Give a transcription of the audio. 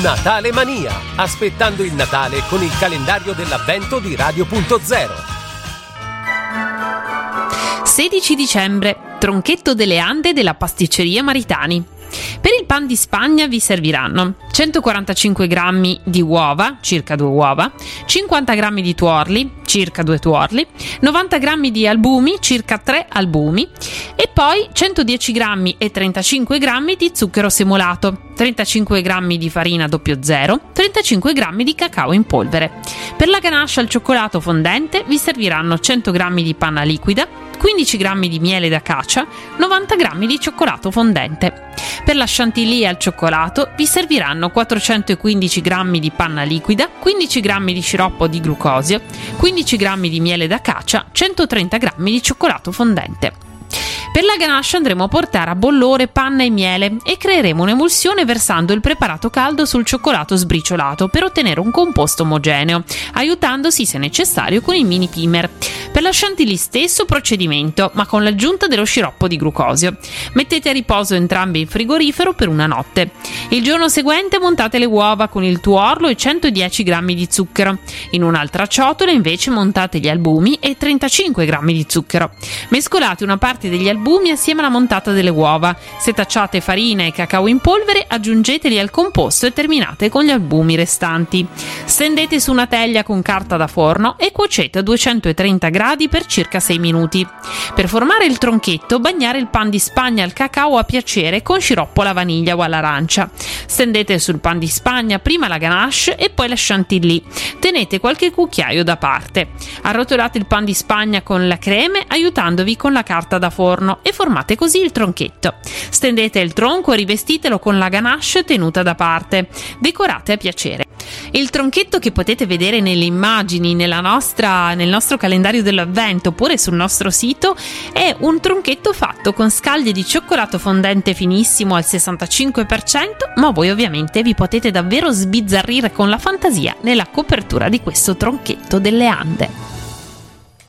Natale Mania, aspettando il Natale con il calendario dell'avvento di Radio.0. 16 dicembre, tronchetto delle Ande della pasticceria Maritani. Per il pan di Spagna vi serviranno 145 g di uova, circa 2 uova, 50 g di tuorli, circa 2 tuorli, 90 g di albumi, circa 3 albumi e poi 110 g e 35 g di zucchero semolato, 35 g di farina 00, 35 g di cacao in polvere. Per la ganache al cioccolato fondente vi serviranno 100 g di panna liquida, 15 g di miele d'acacia, 90 g di cioccolato fondente. Per la chantilly al cioccolato vi serviranno 415 g di panna liquida, 15 g di sciroppo di glucosio, 15 g di miele d'acacia, 130 g di cioccolato fondente. Per la ganache andremo a portare a bollore panna e miele e creeremo un'emulsione versando il preparato caldo sul cioccolato sbriciolato per ottenere un composto omogeneo, aiutandosi se necessario con il mini pimer. Per la chantilly stesso procedimento, ma con l'aggiunta dello sciroppo di glucosio. Mettete a riposo entrambi in frigorifero per una notte. Il giorno seguente montate le uova con il tuorlo e 110 g di zucchero. In un'altra ciotola invece montate gli albumi e 35 g di zucchero. Mescolate una parte degli albumi albumi assieme alla montata delle uova. Setacciate farina e cacao in polvere, aggiungeteli al composto e terminate con gli albumi restanti. Stendete su una teglia con carta da forno e cuocete a 230 gradi per circa 6 minuti. Per formare il tronchetto, bagnare il pan di spagna al cacao a piacere con sciroppo alla vaniglia o all'arancia. Stendete sul pan di spagna prima la ganache e poi la chantilly. Tenete qualche cucchiaio da parte. Arrotolate il pan di spagna con la creme aiutandovi con la carta da forno e formate così il tronchetto. Stendete il tronco e rivestitelo con la ganache tenuta da parte. Decorate a piacere. Il tronchetto che potete vedere nelle immagini nostra, nel nostro calendario dell'avvento oppure sul nostro sito è un tronchetto fatto con scaglie di cioccolato fondente finissimo al 65%, ma voi ovviamente vi potete davvero sbizzarrire con la fantasia nella copertura di questo tronchetto delle Ande.